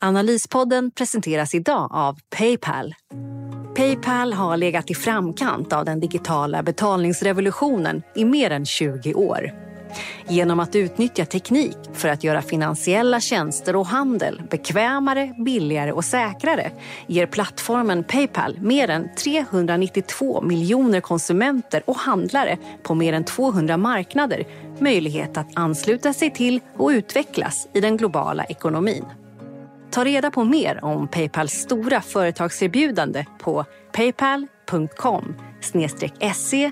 Analyspodden presenteras idag av Paypal. Paypal har legat i framkant av den digitala betalningsrevolutionen i mer än 20 år. Genom att utnyttja teknik för att göra finansiella tjänster och handel bekvämare, billigare och säkrare ger plattformen Paypal mer än 392 miljoner konsumenter och handlare på mer än 200 marknader möjlighet att ansluta sig till och utvecklas i den globala ekonomin. Ta reda på mer om Paypals stora företagserbjudande på paypal.com se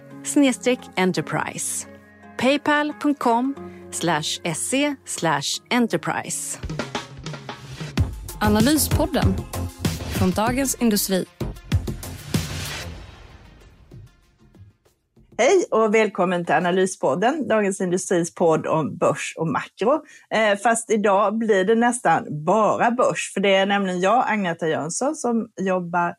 enterprise. paypal.com se enterprise. Analyspodden från Dagens Industri. Hej och välkommen till Analyspodden, Dagens Industris podd om börs och makro. Eh, fast idag blir det nästan bara börs, för det är nämligen jag, Agneta Jönsson, som jobbar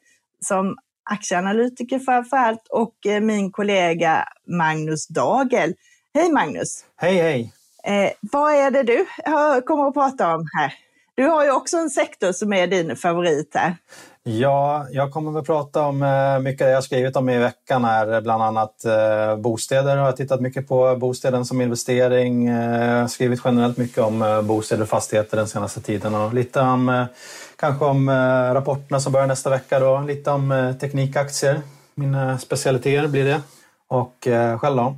som aktieanalytiker framför allt och eh, min kollega Magnus Dagel. Hej Magnus! Hej hej! Eh, vad är det du kommer att prata om här? Du har ju också en sektor som är din favorit här. Ja, jag kommer att prata om eh, mycket det jag skrivit om i veckan här, bland annat bostäder bostäder. Jag har tittat mycket på bostäder som investering, eh, skrivit generellt mycket om bostäder och fastigheter den senaste tiden och lite om kanske om rapporterna som börjar nästa vecka då, lite om teknikaktier. Mina specialiteter blir det. Och själv då?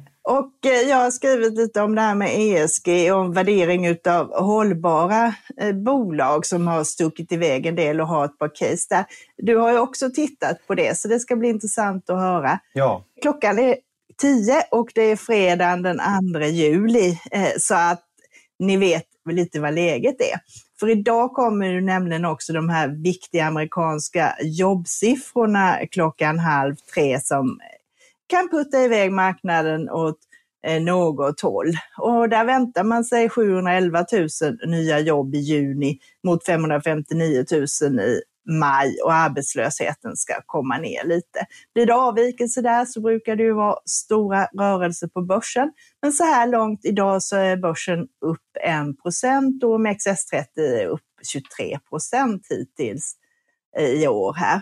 Eh, jag har skrivit lite om det här med ESG och värdering av hållbara eh, bolag som har stuckit iväg en del och har ett par case där. Du har ju också tittat på det, så det ska bli intressant att höra. Ja. Klockan är 10 och det är fredagen den 2 juli, eh, så att ni vet lite vad läget är. För idag kommer ju nämligen också de här viktiga amerikanska jobbsiffrorna klockan halv tre som kan putta iväg marknaden åt Eh, något håll. Och där väntar man sig 711 000 nya jobb i juni mot 559 000 i maj och arbetslösheten ska komma ner lite. Blir det avvikelse där så brukar det ju vara stora rörelser på börsen. Men så här långt idag så är börsen upp 1 procent och OMXS30 är upp 23 procent hittills eh, i år här.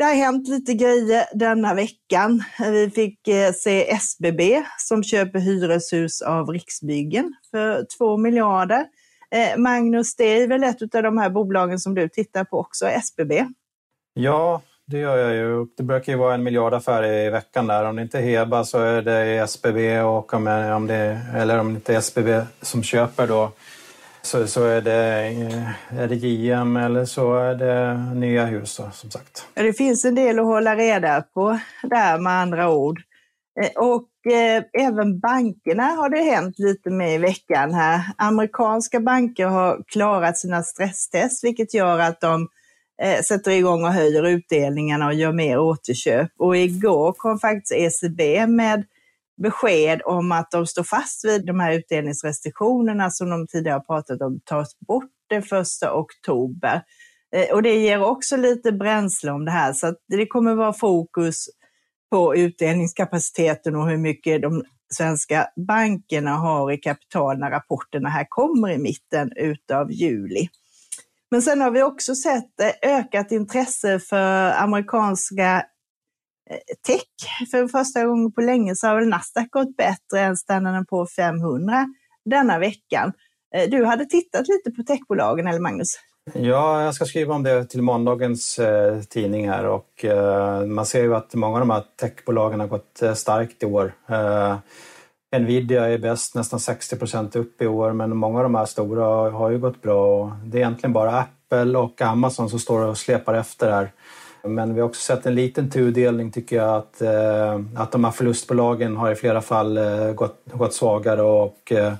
Det har hänt lite grejer denna veckan. Vi fick eh, se SBB som köper hyreshus av Riksbyggen för 2 miljarder. Eh, Magnus, det är väl ett av de här bolagen som du tittar på också, SBB? Ja, det gör jag ju. Det brukar ju vara en miljardaffär i veckan där. Om det inte är Heba så är det SBB och eh, om det, eller om det inte är SBB som köper då så, så är, det, eh, är det JM eller så är det nya hus då, som sagt. Det finns en del att hålla reda på där med andra ord. Eh, och eh, även bankerna har det hänt lite med i veckan här. Amerikanska banker har klarat sina stresstest vilket gör att de eh, sätter igång och höjer utdelningarna och gör mer återköp. Och igår kom faktiskt ECB med besked om att de står fast vid de här utdelningsrestriktionerna som de tidigare har pratat om tas bort den första oktober. Eh, och det ger också lite bränsle om det här, så att det kommer vara fokus på utdelningskapaciteten och hur mycket de svenska bankerna har i kapital när rapporterna här kommer i mitten utav juli. Men sen har vi också sett eh, ökat intresse för amerikanska Eh, tech. För första gången på länge så har väl Nasdaq gått bättre än Standard på 500 denna veckan. Eh, du hade tittat lite på techbolagen, eller Magnus? Ja, jag ska skriva om det till måndagens eh, tidning här och eh, man ser ju att många av de här techbolagen har gått eh, starkt i år. Eh, Nvidia är bäst, nästan 60 procent upp i år, men många av de här stora har ju gått bra. Det är egentligen bara Apple och Amazon som står och släpar efter här. Men vi har också sett en liten tudelning tycker jag att, eh, att de här förlustbolagen har i flera fall eh, gått, gått svagare och eh,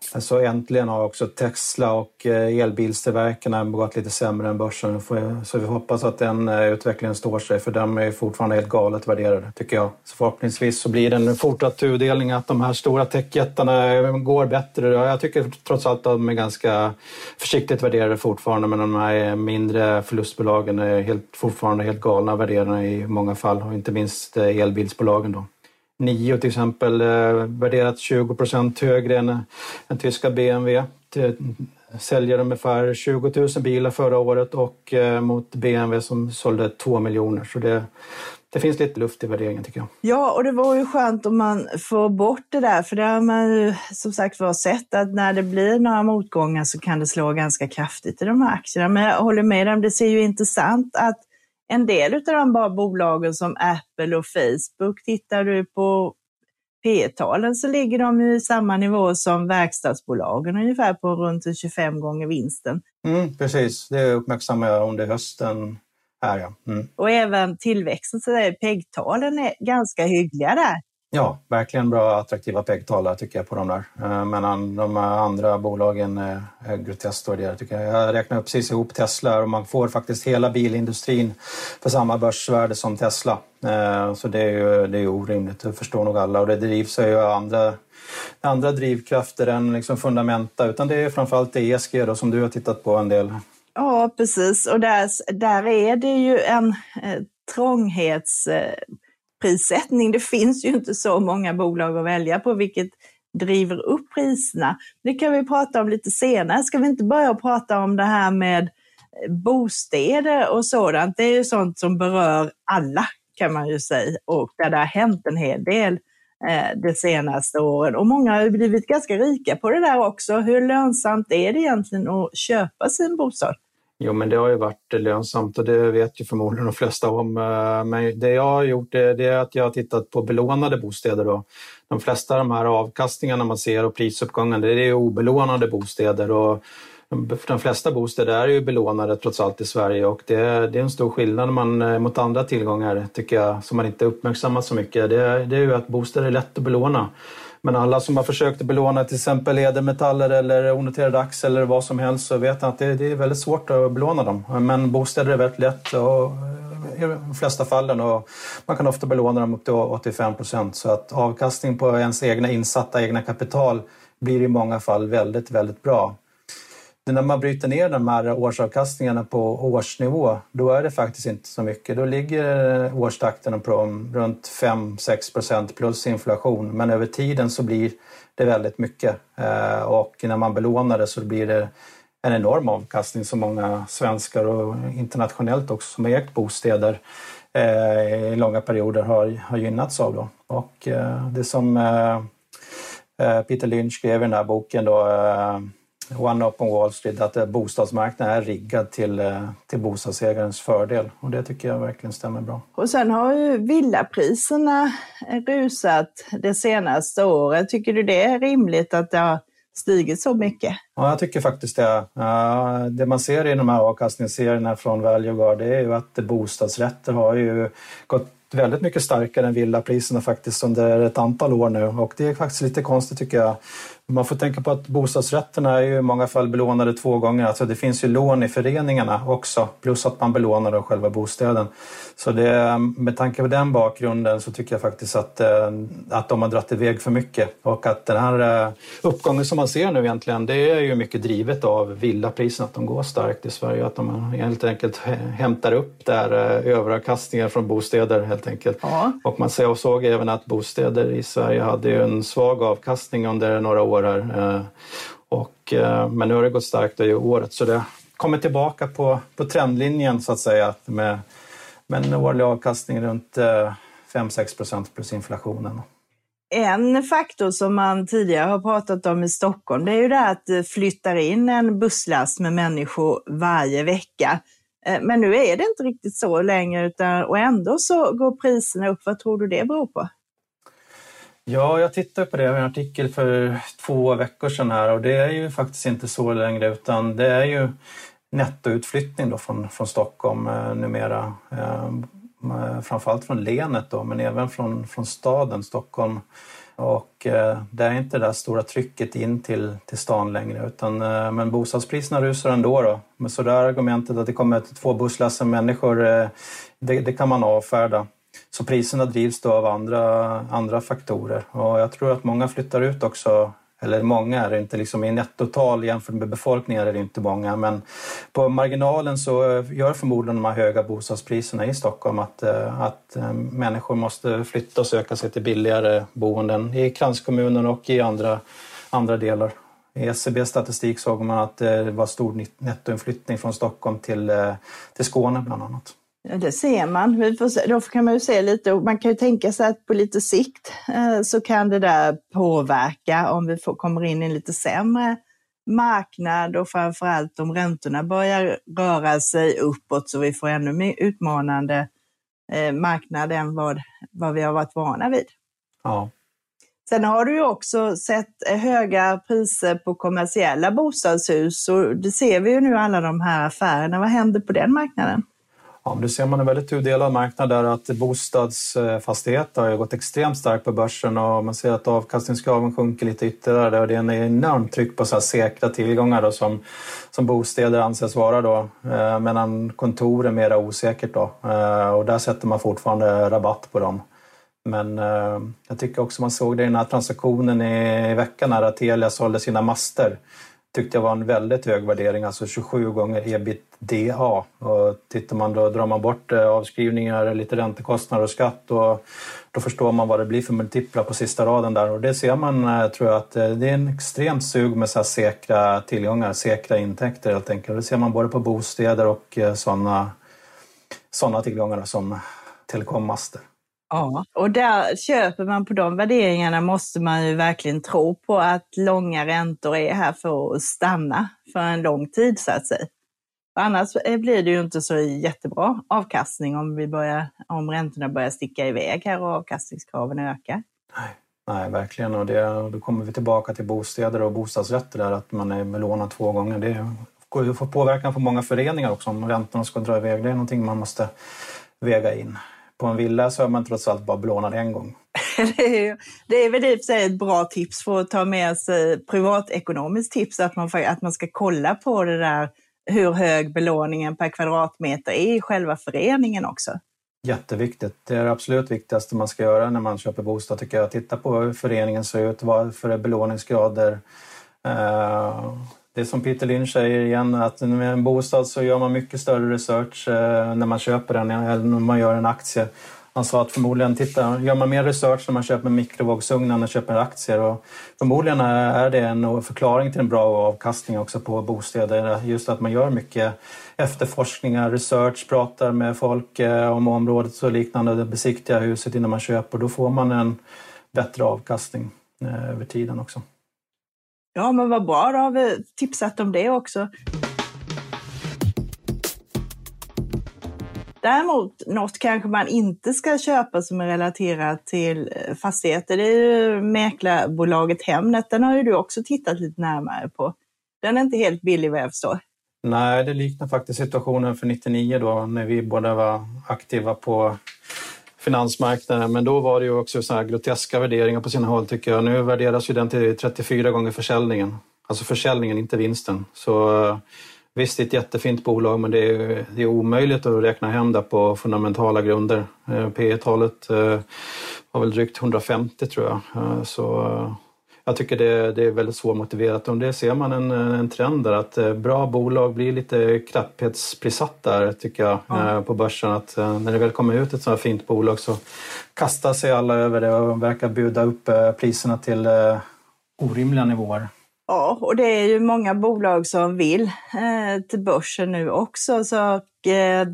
så äntligen har också Tesla och eh, elbilstillverkarna gått lite sämre än börsen. Så vi hoppas att den eh, utvecklingen står sig för de är fortfarande helt galet värderade tycker jag. Så förhoppningsvis så blir det en fortsatt tudelning att de här stora techjättarna eh, går bättre. Jag tycker trots allt att de är ganska försiktigt värderade fortfarande men de här mindre förlustbolagen är helt, fortfarande helt galna värderade i många fall och inte minst elbilsbolagen då. Nio till exempel eh, värderat 20 procent högre än, än tyska BMW. Säljer ungefär 20 000 bilar förra året och eh, mot BMW som sålde 2 miljoner. Så det, det finns lite luft i värderingen tycker jag. Ja, och det vore ju skönt om man får bort det där, för det har man ju som sagt var sett att när det blir några motgångar så kan det slå ganska kraftigt i de här aktierna. Men jag håller med om det ser ju intressant att en del av de bara bolagen som Apple och Facebook, tittar du på P-talen så ligger de ju i samma nivå som verkstadsbolagen, ungefär på runt 25 gånger vinsten. Mm, precis, det uppmärksammar jag under hösten. Här, ja. Mm. Och även tillväxten, så PEG-talen är ganska hyggliga där. Ja, verkligen bra attraktiva PEG-tal tycker jag på de där. Men medan de andra bolagen är groteskt värderade tycker jag. Jag räknar precis ihop Tesla och man får faktiskt hela bilindustrin för samma börsvärde som Tesla. Eh, så det är ju det är orimligt, det förstår nog alla. Och det drivs ju andra, andra drivkrafter än liksom fundamenta utan det är framförallt ESG då, som du har tittat på en del. Ja, precis. Och där, där är det ju en eh, trånghets... Eh, prissättning. Det finns ju inte så många bolag att välja på, vilket driver upp priserna. Det kan vi prata om lite senare. Ska vi inte börja prata om det här med eh, bostäder och sådant? Det är ju sånt som berör alla kan man ju säga och där det har hänt en hel del eh, de senaste åren. Och många har blivit ganska rika på det där också. Hur lönsamt är det egentligen att köpa sin bostad? Jo, men det har ju varit lönsamt och det vet ju förmodligen de flesta om. Eh, men det jag har gjort det, är att jag har tittat på belånade bostäder. Då. De flesta av de här avkastningarna man ser och prisuppgången, det är obelånade bostäder. Och de flesta bostäder är ju belånade trots allt i Sverige och det, det är en stor skillnad man, eh, mot andra tillgångar tycker jag som man inte uppmärksammar så mycket. Det, det är ju att bostäder är lätt att belåna. Men alla som har försökt att belåna till exempel ädelmetaller eller onoterade aktier eller vad som helst så vet att det, det, är väldigt svårt att belåna dem. Men bostäder är väldigt lätt och eh, i de flesta fallen och man kan ofta belåna dem upp till 85 procent. Så att avkastning på ens egna insatta egna kapital blir i många fall väldigt, väldigt bra när man bryter ner de här årsavkastningarna på årsnivå, då är det faktiskt inte så mycket. Då ligger årstakten på runt 5-6 procent plus inflation. Men över tiden så blir det väldigt mycket. Eh, och när man belånar det så blir det en enorm avkastning som många svenskar och internationellt också som ägt bostäder eh, i långa perioder har, har gynnats av. Då. Och eh, det som Peter Lynch skrev i den här boken då, One Up on Wall Street att bostadsmarknaden är riggad till, eh, till bostadsägarens fördel och det tycker jag verkligen stämmer bra. Och sen har ju villapriserna rusat det senaste året. Tycker du det är rimligt att det har stigit så mycket? Ja, jag tycker faktiskt det. Det man ser i de här avkastningsserierna från Valueguard det är ju att bostadsrätter har ju gått väldigt mycket starkare än villapriserna faktiskt under ett antal år nu och det är faktiskt lite konstigt tycker jag. Man får tänka på att bostadsrätterna är ju i många fall belånade två gånger. Alltså det finns ju lån i föreningarna också, plus att man belånar själva bostäden. Så det, med tanke på den bakgrunden så tycker jag faktiskt att, eh, att de har dratt iväg för mycket. Och att den här eh, uppgången som man ser nu egentligen, det är ju mycket drivet av villapriserna, att de går starkt i Sverige. Att de helt enkelt hämtar upp där eh, överavkastningar från bostäder helt enkelt. Ja. Och man såg även att bostäder i Sverige hade en svag avkastning under några år år här. Eh, och, eh, men nu har det gått starkt i året så det kommer tillbaka på, på trendlinjen så att säga med, med en årlig avkastning runt eh, 5-6 procent plus inflationen. En faktor som man tidigare har pratat om i Stockholm det är ju det att det flyttar in en busslast med människor varje vecka. Men nu är det inte riktigt så längre utan, och ändå så går priserna upp. Vad tror du det beror på? Ja, jag tittade på det i en artikel för två veckor sedan här och det är ju faktiskt inte så längre utan det är ju nettoutflyttning då från, från Stockholm eh, numera. Eh, eh framförallt från länet då, men även från, från staden Stockholm Och eh, det är inte det där stora trycket in till, till stan längre. Utan, eh, men bostadspriserna rusar ändå. Då. Men så det argumentet att det kommer två busslass människor, eh, det, det, kan man avfärda. Så priserna drivs då av andra, andra faktorer. Och jag tror att många flyttar ut också eller många är det inte, liksom i nettotal jämfört med befolkningen är det inte många, men på marginalen så gör förmodligen de här höga bostadspriserna i Stockholm att, eh, att eh, människor måste flytta och söka sig till billigare boenden i kranskommunen och i andra, andra delar. I SCBs statistik såg man att det var stor nettoinflyttning från Stockholm till, eh, till Skåne bland annat. Ja, det ser man. Vi får då kan man ju se lite, man kan ju tänka sig att på lite sikt eh, så kan det där påverka om vi får, kommer in i en lite sämre marknad och framförallt om räntorna börjar röra sig uppåt så vi får ännu mer utmanande eh, marknad än vad, vad vi har varit vana vid. Ja. Sen har du ju också sett höga priser på kommersiella bostadshus och det ser vi ju nu alla de här affärerna. Vad händer på den marknaden? Ja, det ser man en väldigt tudelad marknad där att bostadsfastigheter eh, har gått extremt starkt på börsen och man ser att avkastningskraven sjunker lite ytterligare och det är en enormt tryck på så säkra tillgångar då, som, som bostäder anses vara då, eh, medan kontor är mer osäkert då eh, och där sätter man fortfarande rabatt på dem. Men eh, jag tycker också man såg det i den här transaktionen i, i veckan när Telia sålde sina master tyckte jag var en väldigt hög värdering, alltså 27 gånger ebitda. Och tittar man då drar man bort eh, avskrivningar, lite räntekostnader och skatt och då förstår man vad det blir för multiplar på sista raden där. Och det ser man, eh, tror jag, att eh, det är en extremt sug med så säkra tillgångar, säkra intäkter helt enkelt. Det ser man både på bostäder och sådana såna tillgångar som telekommaster. Ja, och där köper man på de värderingarna måste man ju verkligen tro på att långa räntor är här för att stanna för en lång tid så att säga. Annars blir det ju inte så jättebra avkastning om, vi börjar, om räntorna börjar sticka iväg här och avkastningskraven ökar. Nej, nej verkligen. Och det, då kommer vi tillbaka till bostäder och bostadsrätter där att man är belånad två gånger. Det får påverkan på många föreningar också om räntorna ska dra iväg. Det är någonting man måste väga in på en villa så är man trots allt bara belånad en gång. det, är, det är väl i och för sig ett bra tips för att ta med sig privatekonomiskt tips att man, att man ska kolla på det där hur hög belåningen per kvadratmeter är i själva föreningen också. Jätteviktigt. Det är det absolut viktigaste man ska göra när man köper bostad tycker jag. Titta på hur föreningen ser ut, vad för belåningsgrader. Uh, det är som Peter Lynch säger igen, att med en bostad så gör man mycket större research eh, när man köper den än när man gör en aktie. Han sa att förmodligen titta, gör man mer research när man köper mikrovågsugn än när man köper aktier. Och förmodligen är det en förklaring till en bra avkastning också på bostäder. Just att man gör mycket efterforskningar, research, pratar med folk eh, om området och liknande, besiktigar huset innan man köper. Då får man en bättre avkastning eh, över tiden också. Ja, men vad bra, då har vi tipsat om det också. Däremot något kanske man inte ska köpa som är relaterat till eh, fastigheter, det är ju mäklarbolaget Hemnet. Den har ju du också tittat lite närmare på. Den är inte helt billig vad jag förstår. Nej, det liknar faktiskt situationen för 99 då när vi båda var aktiva på finansmarknaden. Men då var det ju också så här groteska värderingar på sina håll tycker jag. Nu värderas ju den till 34 gånger försäljningen. Alltså försäljningen, inte vinsten. Så eh, visst, det är ett jättefint bolag men det är, det är omöjligt att räkna hem det på fundamentala grunder. Eh, P talet var eh, väl drygt 150 tror jag. Så jag tycker det, det är väldigt svårmotiverat och det ser man en, en trend där att eh, bra bolag blir lite knapphetsprissatt där tycker jag ja. på börsen. Att eh, när det väl kommer ut ett sådant här fint bolag så kastar sig alla över det och verkar bjuda upp priserna till orimliga nivåer. Ja, och det är ju många bolag som vill eh, till börsen nu också. Så, eh,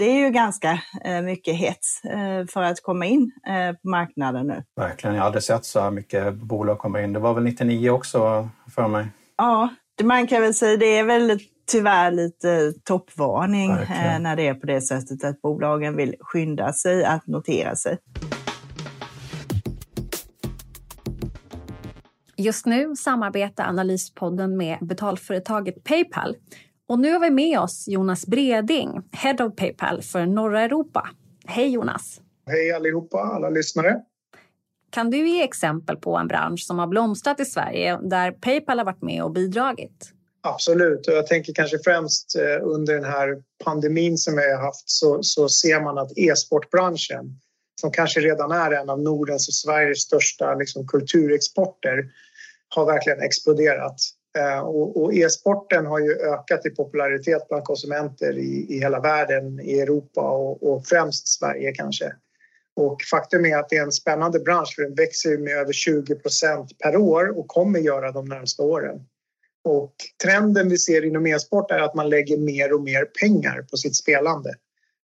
det är ju ganska eh, mycket hets eh, för att komma in eh, på marknaden nu. Verkligen, jag har aldrig sett så här mycket bolag komma in. Det var väl 99 också för mig? Ja, man kan väl säga det är väl tyvärr lite toppvarning Verkligen. när det är på det sättet att bolagen vill skynda sig att notera sig. Just nu samarbetar Analyspodden med betalföretaget Paypal och nu har vi med oss Jonas Breding, Head of Paypal för norra Europa. Hej Jonas! Hej allihopa, alla lyssnare! Kan du ge exempel på en bransch som har blomstrat i Sverige där Paypal har varit med och bidragit? Absolut, och jag tänker kanske främst eh, under den här pandemin som vi har haft så, så ser man att e-sportbranschen som kanske redan är en av Nordens och Sveriges största liksom, kulturexporter har verkligen exploderat. Eh, och, e-sporten har ju ökat i popularitet bland konsumenter i, i hela världen, i Europa och, och, främst Sverige kanske. Och faktum är att det är en spännande bransch för den växer med över 20 procent per år och kommer göra de närmsta åren. Och trenden vi ser inom e-sport är att man lägger mer och mer pengar på sitt spelande.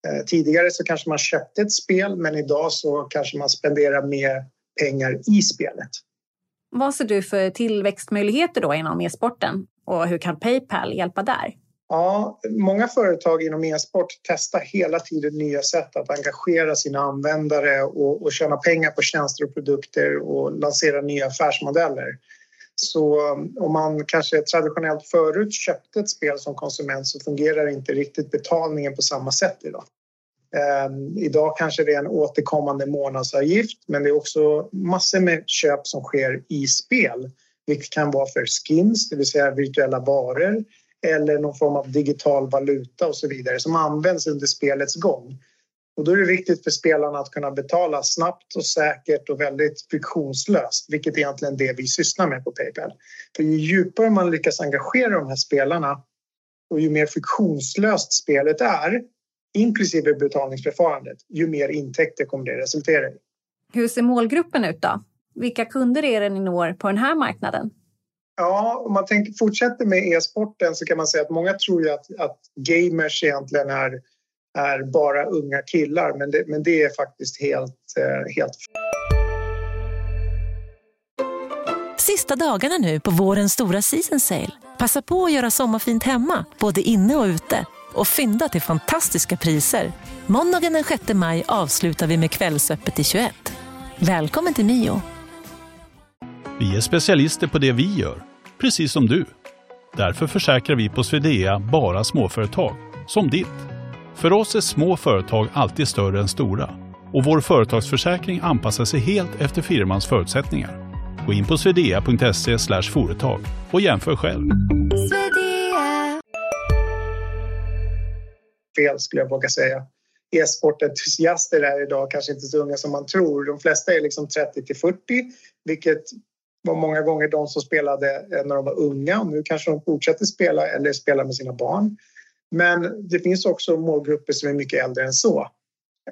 Eh, tidigare så kanske man köpte ett spel men idag så kanske man spenderar mer pengar i spelet. Vad ser du för tillväxtmöjligheter då inom e-sporten och hur kan Paypal hjälpa där? Ja, många företag inom e-sport testar hela tiden nya sätt att engagera sina användare och, och tjäna pengar på tjänster och produkter och lansera nya affärsmodeller. Så om man kanske traditionellt förut köpte ett spel som konsument så fungerar inte riktigt betalningen på samma sätt idag. Eh, idag kanske det är en återkommande månadsavgift men det är också massor med köp som sker i spel vilket kan vara för skins, det vill säga virtuella varor eller någon form av digital valuta och så vidare som används under spelets gång. Och då är det viktigt för spelarna att kunna betala snabbt och säkert och väldigt friktionslöst, vilket är egentligen det vi sysslar med på Paypal. För ju djupare man lyckas engagera de här spelarna och ju mer friktionslöst spelet är, inklusive betalningsförfarandet, ju mer intäkter kommer det resultera i. Hur ser målgruppen ut då? Vilka kunder är det ni når på den här marknaden? Ja, om man tänker, fortsätter med e-sporten så kan man säga att många tror ju att, att gamers egentligen är är bara unga killar men det, men det är faktiskt helt, eh, helt Sista dagarna nu på vårens stora season sale. Passa på att göra sommarfint hemma, både inne och ute. Och fynda till fantastiska priser. Måndagen den 6 maj avslutar vi med Kvällsöppet i 21. Välkommen till Mio. Vi är specialister på det vi gör, precis som du. Därför försäkrar vi på Swedea bara småföretag, som ditt. För oss är små företag alltid större än stora och vår företagsförsäkring anpassar sig helt efter firmans förutsättningar. Gå in på swedea.se företag och jämför själv. Fel skulle jag våga säga. E-sportentusiaster är idag kanske inte så unga som man tror. De flesta är liksom 30 till 40, vilket var många gånger de som spelade eh, när de var unga och nu kanske de fortsätter spela eller spelar med sina barn. Men det finns också målgrupper som är mycket äldre än så.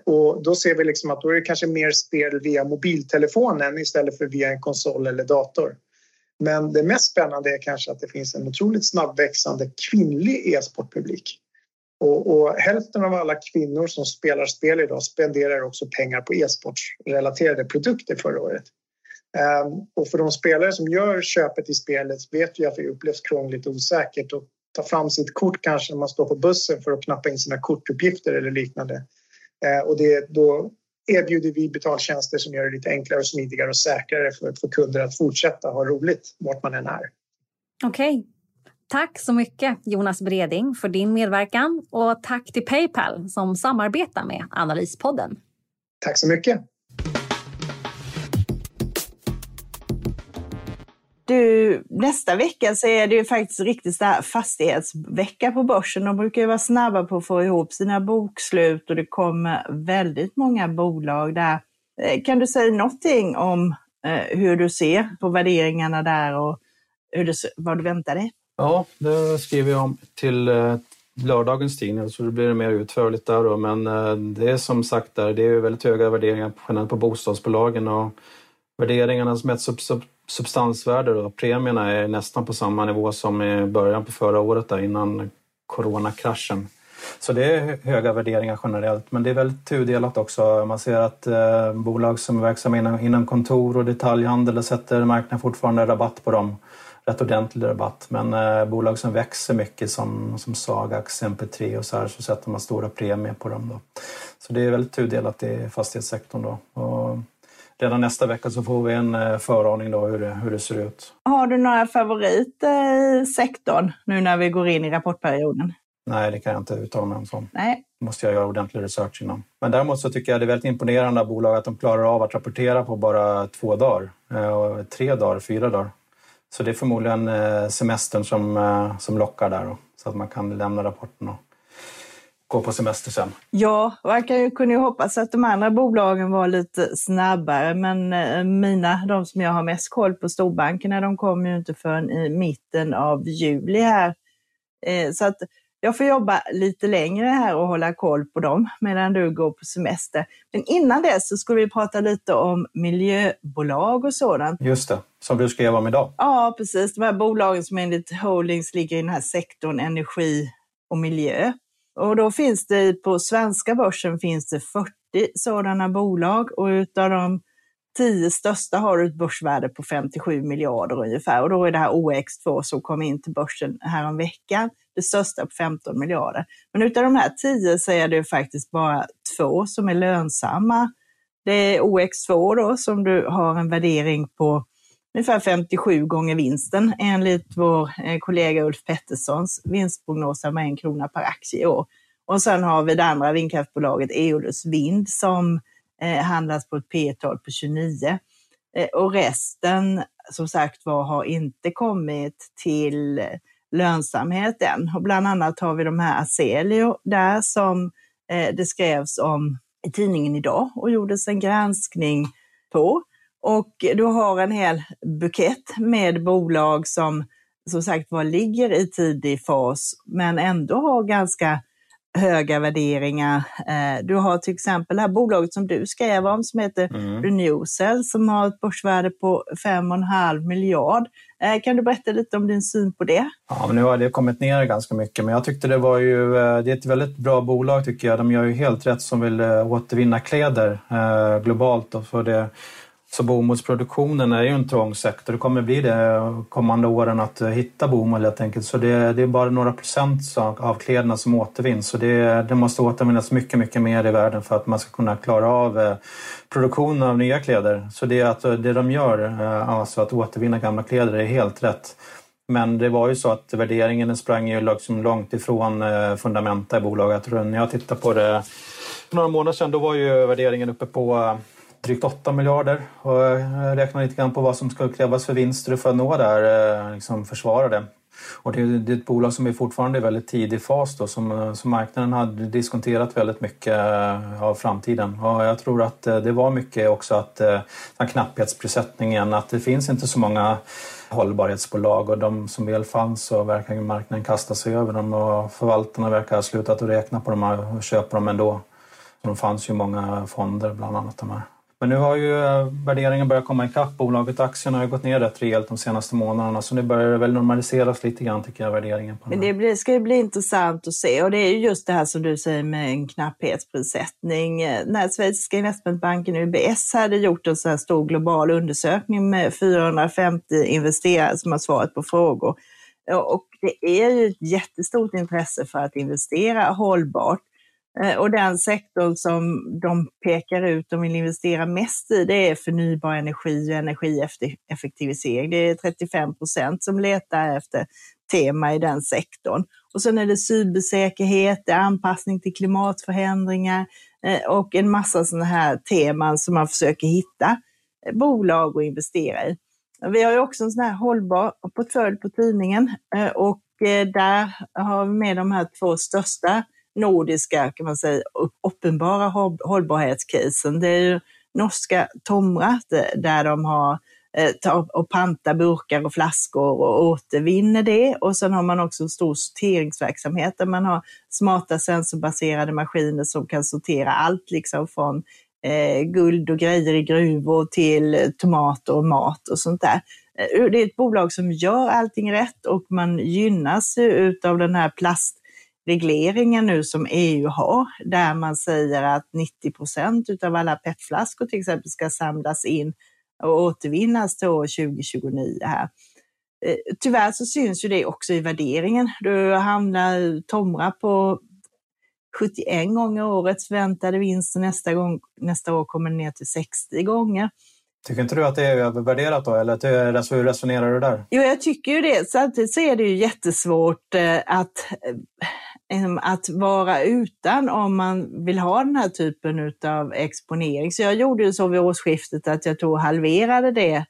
Och då ser vi liksom att då är det kanske mer spel via mobiltelefonen istället för via en konsol eller dator. Men det mest spännande är kanske att det finns en otroligt snabbväxande kvinnlig e-sportpublik. Och, och, hälften av alla kvinnor som spelar spel idag spenderar också pengar på e-sportsrelaterade produkter förra året. Um, och för de spelare som gör köpet i spelet vet vi att det upplevs krångligt och osäkert och ta fram sitt kort kanske när man står på bussen för att knappa in sina kortuppgifter eller liknande. Uh, och det, då erbjuder vi betaltjänster som gör det lite enklare och smidigare och säkrare för, för kunder att fortsätta ha roligt vart man än är. Okej. Okay. Tack så mycket Jonas Breding för din medverkan och tack till Paypal som samarbetar med Analyspodden. Tack så mycket. Du, nästa vecka så är det ju faktiskt riktigt fastighetsvecka på börsen. De brukar ju vara snabba på att få ihop sina bokslut och det kommer väldigt många bolag där. Eh, kan du säga någonting om eh, hur du ser på värderingarna där och hur du, vad du väntar dig? Ja, det skriver jag om till eh, lördagens tidning så det blir mer utförligt där. Då. Men eh, det är som sagt där, det är väldigt höga värderingar generellt på bostadsbolagen och värderingarna som mäts upp substansvärde då, premierna är nästan på samma nivå som i början på förra året där, innan coronakraschen. Så det är höga värderingar generellt, men det är väldigt tudelat också. Man ser att eh, bolag som är verksamma inom, inom kontor och detaljhandel sätter marknaden fortfarande rabatt på dem. Rätt ordentlig rabatt. Men eh, bolag som växer mycket som, som Sagax, MP3 och så här så sätter man stora premier på dem. Då. Så det är väldigt tudelat i fastighetssektorn. Då. Och redan nästa vecka så får vi en eh, föraning då hur det, hur det ser ut. Har du några favoriter i sektorn nu när vi går in i rapportperioden? Nej, det kan jag inte uttala mig om. Sånt. Nej, måste jag göra ordentlig research inom. Men däremot så tycker jag det är väldigt imponerande av bolag att de klarar av att rapportera på bara två dagar, eh, tre dagar, fyra dagar. Så det är förmodligen eh, semestern som, eh, som lockar där då, så att man kan lämna rapporten och gå på semester sen. Ja, man kan ju, kunde ju hoppas att de andra bolagen var lite snabbare, men eh, mina, de som jag har mest koll på, storbankerna, de kommer ju inte förrän i mitten av juli här. Så att jag får jobba lite längre här och hålla koll på dem medan du går på semester. Men innan dess så skulle vi prata lite om miljöbolag och sådant. Just det, som du skrev om idag. Ja, precis. De här bolagen som enligt Holdings ligger i den här sektorn energi och miljö. Och då finns det på svenska börsen finns det 40 sådana bolag och utav de tio största har ett börsvärde på 57 miljarder ungefär. Och då är det här OX2 som kom in till börsen häromveckan det största på 15 miljarder. Men utav de här 10 så är det faktiskt bara två som är lönsamma. Det är OX2 då som du har en värdering på ungefär 57 gånger vinsten enligt vår eh, kollega Ulf Petterssons vinstprognos med en krona per aktie i år. Och sen har vi det andra vindkraftbolaget Eolus Vind som eh, handlas på ett P-tal på 29. Eh, och resten, som sagt var, har inte kommit till lönsamhet än. Och bland annat har vi de här Aselio där som eh, det skrevs om i tidningen idag och gjordes en granskning på. Och du har en hel bukett med bolag som som sagt var ligger i tidig fas men ändå har ganska höga värderingar. Eh, du har till exempel det här bolaget som du skrev om som heter mm. Renewcell som har ett börsvärde på 5,5 miljard. Eh, kan du berätta lite om din syn på det? Ja, men nu har det kommit ner ganska mycket, men jag tyckte det var ju, eh, det är ett väldigt bra bolag tycker jag. De gör ju helt rätt som vill återvinna kläder globalt. Och för det så bomullsproduktionen är ju en trång sektor. Det kommer bli det kommande åren att eh, hitta bomull helt enkelt. Så det, det är bara några procent av kläderna som återvinns. Så det, det, måste återvinnas mycket, mycket mer i världen för att man ska kunna klara av eh, produktionen av nya kläder. Så det, att, eh, det de gör, alltså att återvinna gamla kläder, är helt rätt. Men det var ju så att värderingen sprang ju liksom långt ifrån fundamenta i bolaget. När jag tittade på det för några månader sedan, då var ju värderingen uppe på drygt 8 miljarder och jag räknar lite grann på vad som skulle krävas för vinster för att nå där, här, eh, liksom försvara det. Och det är ett bolag som är fortfarande i väldigt tidig fas då, som, eh, som marknaden har diskonterat väldigt mycket av framtiden. Och jag tror att det var mycket också att den knapphetsprissättningen, att det finns inte så många hållbarhetsbolag och de som väl fanns så verkar marknaden kasta sig över dem och förvaltarna verkar ha slutat att räkna på dem och köpa dem ändå. Och de fanns ju många fonder bland annat de här. Men nu har ju eh, värderingen börjat komma ikapp. Bolaget aktierna har gått ner rätt rejält de senaste månaderna så nu börjar det väl normaliseras lite grann tycker jag, värderingen. På Men det blir, ska ju bli intressant att se och det är ju just det här som du säger med en knapphetsprissättning. Eh, när schweiziska investmentbanken UBS hade gjort en så här stor global undersökning med 450 investerare som har svarat på frågor. Och det är ju ett jättestort intresse för att investera hållbart. Eh, och den sektorn som de pekar ut och vill investera mest i, det är förnybar energi och energieffektivisering. Det är 35 procent som letar efter tema i den sektorn. Och sen är det cybersäkerhet, det är anpassning till klimatförändringar eh, och en massa sådana här teman som man försöker hitta eh, bolag att investera i. Vi har ju också en sån här hållbar portfölj på tidningen och där har vi med de här två största nordiska kan man säga, uppenbara hållbarhetskrisen. Det är ju norska Tomra där de har eh, tar och pantar burkar och flaskor och återvinner det. Och sen har man också en stor sorteringsverksamhet där man har smarta sensorbaserade maskiner som kan sortera allt liksom från eh, guld och grejer i gruvor till eh, tomater och mat och sånt där. Eh, det är ett bolag som gör allting rätt och man gynnas ju utav den här plast regleringen nu som EU har, där man säger att 90 procent av alla petflaskor till exempel ska samlas in och återvinnas till år 2029 här. Eh, tyvärr så syns ju det också i värderingen. Du hamnar Tomra på 71 gånger årets förväntade vinst och nästa, gång, nästa år kommer den ner till 60 gånger. Tycker inte du att det är övervärderat då, eller hur resonerar du där? Jo, jag tycker ju det. Samtidigt så är det ju jättesvårt eh, att liksom, Ehm, att vara utan om man vill ha den här typen av exponering. Så jag gjorde ju så vid årsskiftet att jag tog halverade det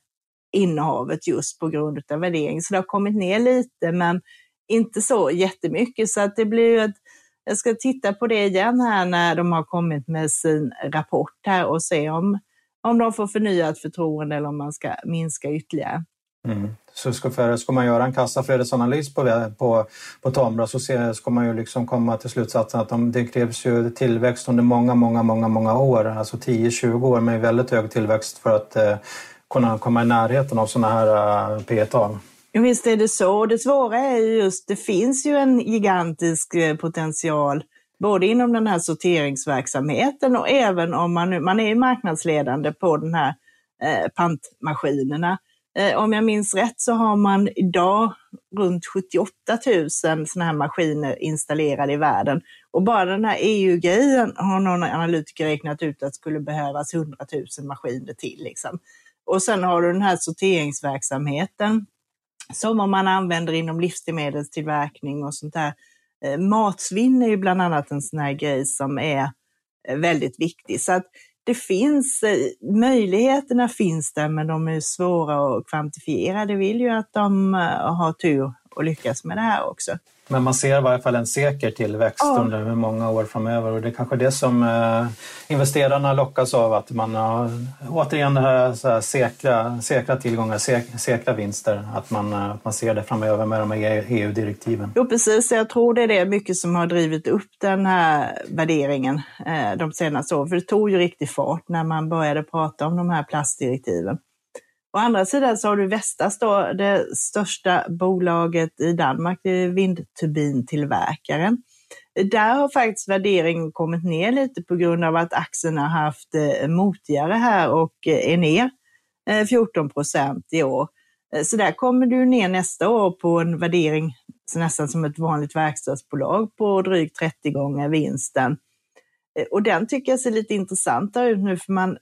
innehavet just på grund av värdering. Så det har kommit ner lite, men inte så jättemycket. Så att det blir ju ett, jag ska titta på det igen här när de har kommit med sin rapport här och se om, om de får förnyat förtroende eller om man ska minska ytterligare. Mm. Så ska, för, ska man göra en kassaflödesanalys på, på, på Tomra så se, ska man ju liksom komma till slutsatsen att de, det krävs ju tillväxt under många, många, många, många år, alltså 10-20 år med väldigt hög tillväxt för att eh, kunna komma i närheten av sådana här eh, uh, P-tal. Visst är det så. Det svåra är just, det finns ju en gigantisk eh, potential både inom den här sorteringsverksamheten och även om man, man är marknadsledande på den här eh, pantmaskinerna. Eh, om jag minns rätt så har man idag runt 78 000 sådana här maskiner installerade i världen. Och bara den här EU-grejen har någon analytiker räknat ut att det skulle behövas 100 000 maskiner till. Liksom. Och sen har du den här sorteringsverksamheten som man använder inom livsmedelstillverkning och sånt där. Eh, matsvinn är ju bland annat en sån här grej som är eh, väldigt viktig. Så att det finns, eh, möjligheterna finns där men de är svåra att kvantifiera. Det vill ju att de eh, har tur och lyckas med det här också. Men man ser i varje fall en säker tillväxt ja. under många år framöver och det är kanske det som eh, investerarna lockas av att man har återigen det här, så här säkra, säkra tillgångar, säk, säkra vinster, att man, eh, att man ser det framöver med de här EU-direktiven. Jo precis, jag tror det är det mycket som har drivit upp den här värderingen eh, de senaste åren, för det tog ju riktig fart när man började prata om de här plastdirektiven. Å andra sidan så har du Vestas då, det största bolaget i Danmark, det är vindturbintillverkaren. Där har faktiskt värderingen kommit ner lite på grund av att aktien har haft eh, motigare här och eh, är ner eh, 14 procent i år. Så där kommer du ner nästa år på en värdering nästan som ett vanligt verkstadsbolag på drygt 30 gånger vinsten. Och den tycker jag ser lite intressantare ut nu för man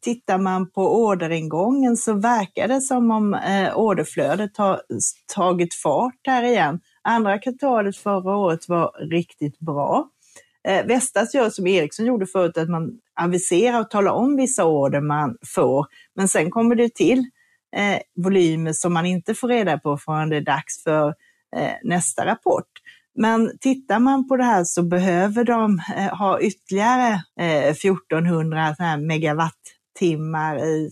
tittar man på orderingången så verkar det som om eh, orderflödet har tagit fart här igen. Andra kvartalet förra året var riktigt bra. Eh, Vestas gör som Ericsson gjorde förut, att man aviserar och talar om vissa order man får, men sen kommer det till eh, volymer som man inte får reda på förrän det är dags för eh, nästa rapport. Men tittar man på det här så behöver de eh, ha ytterligare eh, 1400 megawatt timmar i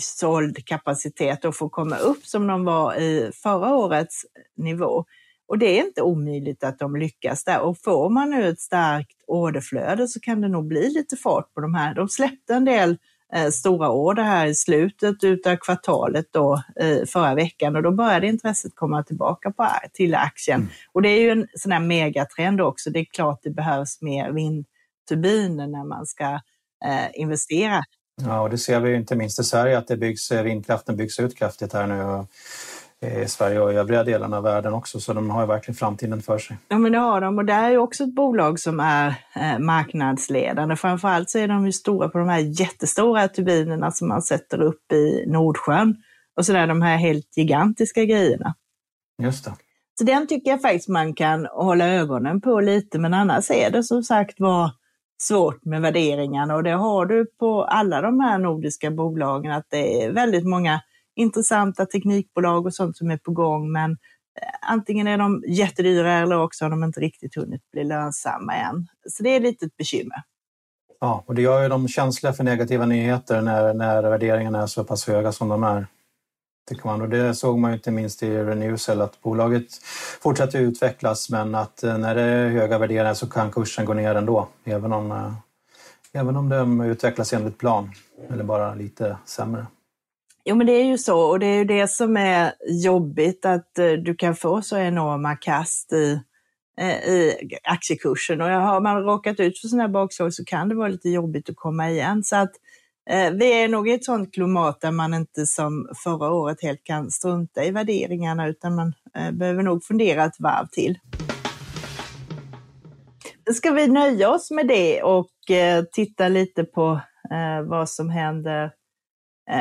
såld kapacitet och få komma upp som de var i förra årets nivå. Och det är inte omöjligt att de lyckas där. Och får man nu ett starkt orderflöde så kan det nog bli lite fart på de här. De släppte en del eh, stora order här i slutet av kvartalet då, eh, förra veckan och då började intresset komma tillbaka på, till aktien. Mm. Och det är ju en sån här megatrend också. Det är klart det behövs mer vindturbiner när man ska investera. Ja, och det ser vi ju inte minst i Sverige att det byggs, eh, vindkraften byggs ut kraftigt här nu eh, i Sverige och i övriga delarna av världen också, så de har ju verkligen framtiden för sig. Ja, men det har de och det är ju också ett bolag som är eh, marknadsledande. Framförallt så är de ju stora på de här jättestora turbinerna som man sätter upp i Nordsjön och så där de här helt gigantiska grejerna. Just det. Så den tycker jag faktiskt man kan hålla ögonen på lite, men annars är det som sagt var svårt med värderingarna och det har du på alla de här nordiska bolagen att det är väldigt många intressanta teknikbolag och sånt som är på gång men eh, antingen är de jättedyra eller också har de inte riktigt hunnit bli lönsamma än. Så det är lite ett bekymmer. Ja, och det gör ju dem känsliga för negativa nyheter när, när värderingarna är så pass höga som de är tycker man. Och det såg man ju inte minst i Renewcell att bolaget fortsätter utvecklas men att eh, när det är höga värderingar så kan kursen gå ner ändå. Även om, eh, även om de utvecklas enligt plan eller bara lite sämre. Jo men det är ju så och det är ju det som är jobbigt att eh, du kan få så enorma kast i, i aktiekursen och har man råkat ut för sådana här bakslag så kan det vara lite jobbigt att komma igen. Så att Eh, Eh, vi är nog i ett sådant klimat där man inte som förra året helt kan strunta i värderingarna utan man eh, behöver nog fundera ett varv till. Ska vi nöja oss med det och eh, titta lite på vad som händer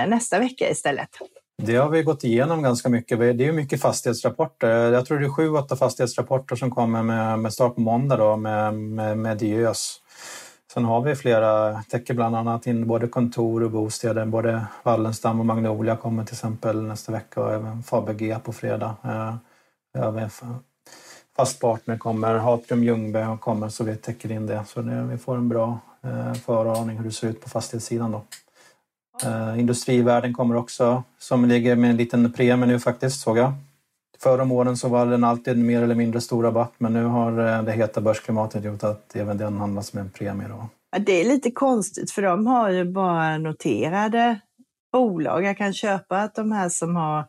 nästa vecka istället. Det har vi gått igenom ganska mycket. Det är mycket fastighetsrapporter. Jag tror det är sju, åtta fastighetsrapporter som kommer med, med start på måndag då, med, med, med Diös. Sen har vi flera, täcker bland annat in både kontor och bostäder. Både Wallenstam och Magnolia kommer till exempel nästa vecka och även Fabege på fredag. Eh, även Fast Partner kommer, Hatrium Ljungby kommer så vi täcker in det. Så nu, vi får en bra eh, föraning hur det ser ut på fastighetssidan då. Eh, industrivärden kommer också, som ligger med en liten premie nu faktiskt, såg jag. Förra om åren så var den alltid mer eller mindre stor rabatt men nu har eh, det heta börsklimatet gjort att även den handlas med en premie. Då. Det är lite konstigt för de har ju bara noterade bolag. Jag kan köpa att de här som har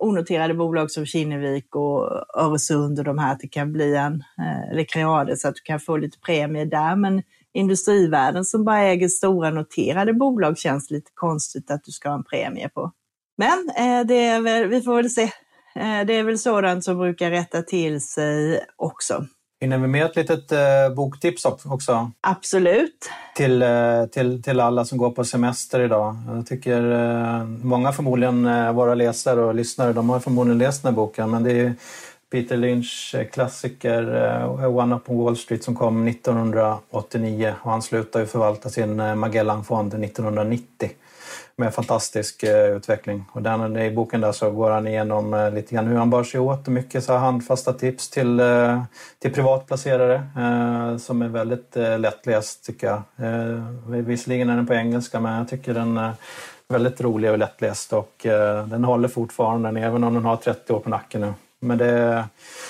onoterade bolag som Kinnevik och Öresund och de här, att det kan bli en, eh, Eller eller så att du kan få lite premie där. Men industrivärden som bara äger stora noterade bolag känns lite konstigt att du ska ha en premie på. Men eh, det är väl, vi får väl se. Eh, det är väl sådant som brukar rätta till sig också. Hinner vi med ett litet eh, boktips också? Absolut. Till, eh, till, till alla som går på semester idag. Jag tycker eh, många förmodligen, våra läsare och lyssnare, de har förmodligen läst den här boken. Men det är Peter Lynch klassiker One Up on Wall Street som kom 1989 och han slutade förvalta sin Magellanfond 1990 med fantastisk eh, utveckling. Och den, eh, I boken där så går han igenom eh, lite grann hur han bar sig åt och mycket så handfasta tips till, till privatplacerare som är väldigt lättläst tycker jag. Visserligen är den på engelska men jag tycker den är väldigt rolig och lättläst och den håller fortfarande även om den har 30 år på nacken nu. Men det,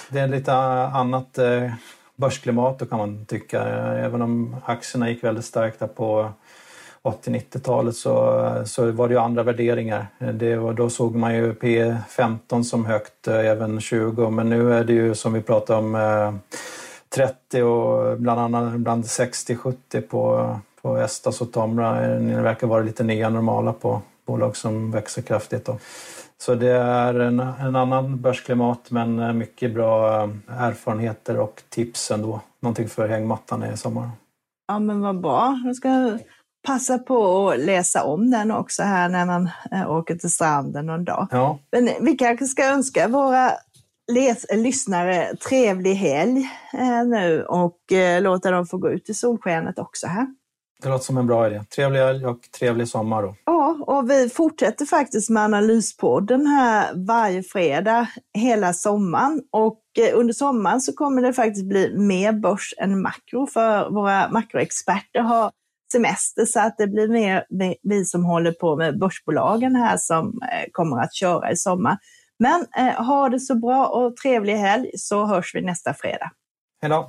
det är lite annat eh, börsklimat då kan man tycka. Även om aktierna gick väldigt starkt på 80-90-talet så, så var det ju andra värderingar. Det var, då såg man ju P15 som högt, eh, även 20, men nu är det ju som vi pratade om eh, 30 och bland annat ibland 60-70 på, på Estas och Tomra. Det verkar vara lite nya normala på bolag som växer kraftigt. Då. Så det är en, en annan börsklimat men eh, mycket bra erfarenheter och tips ändå. Någonting för hängmattan i sommar. Ja men vad bra. Jag ska passa på att läsa om den också här när man eh, åker till stranden någon dag. Ja. Men vi kanske ska önska våra lyssnare trevlig helg eh, nu och eh, låta dem få gå ut i solskenet också här. Det låter som en bra idé. Trevlig helg och trevlig sommar då. Ja, och vi fortsätter faktiskt med Analyspodden här varje fredag hela sommaren. Och eh, under sommaren så kommer det faktiskt bli mer börs än makro för våra makroexperter har semester så att det blir mer vi som håller på med börsbolagen här som eh, kommer att köra i sommar. Men eh, ha det så bra och trevlig helg så hörs vi nästa fredag. Hej då!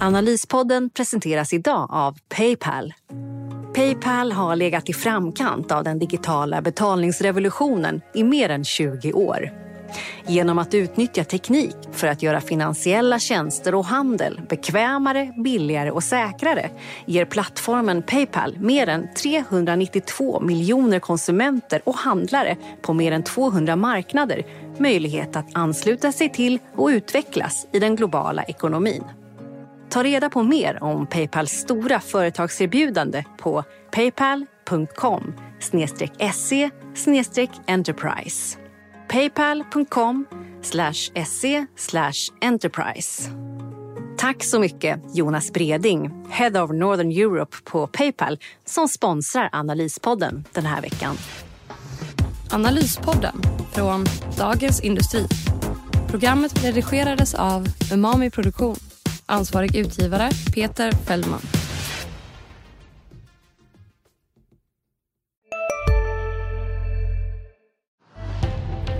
Analyspodden presenteras idag av Paypal. Paypal har legat i framkant av den digitala betalningsrevolutionen i mer än 20 år. Genom att utnyttja teknik för att göra finansiella tjänster och handel bekvämare, billigare och säkrare ger plattformen Paypal mer än 392 miljoner konsumenter och handlare på mer än 200 marknader möjlighet att ansluta sig till och utvecklas i den globala ekonomin. Ta reda på mer om Paypals stora företagserbjudande på paypal.com se enterprise paypal.com se enterprise. Tack så mycket Jonas Breding, Head of Northern Europe på Paypal som sponsrar Analyspodden den här veckan. Analyspodden från Dagens Industri. Programmet redigerades av Umami Produktion. Ansvarig utgivare Peter Fellman.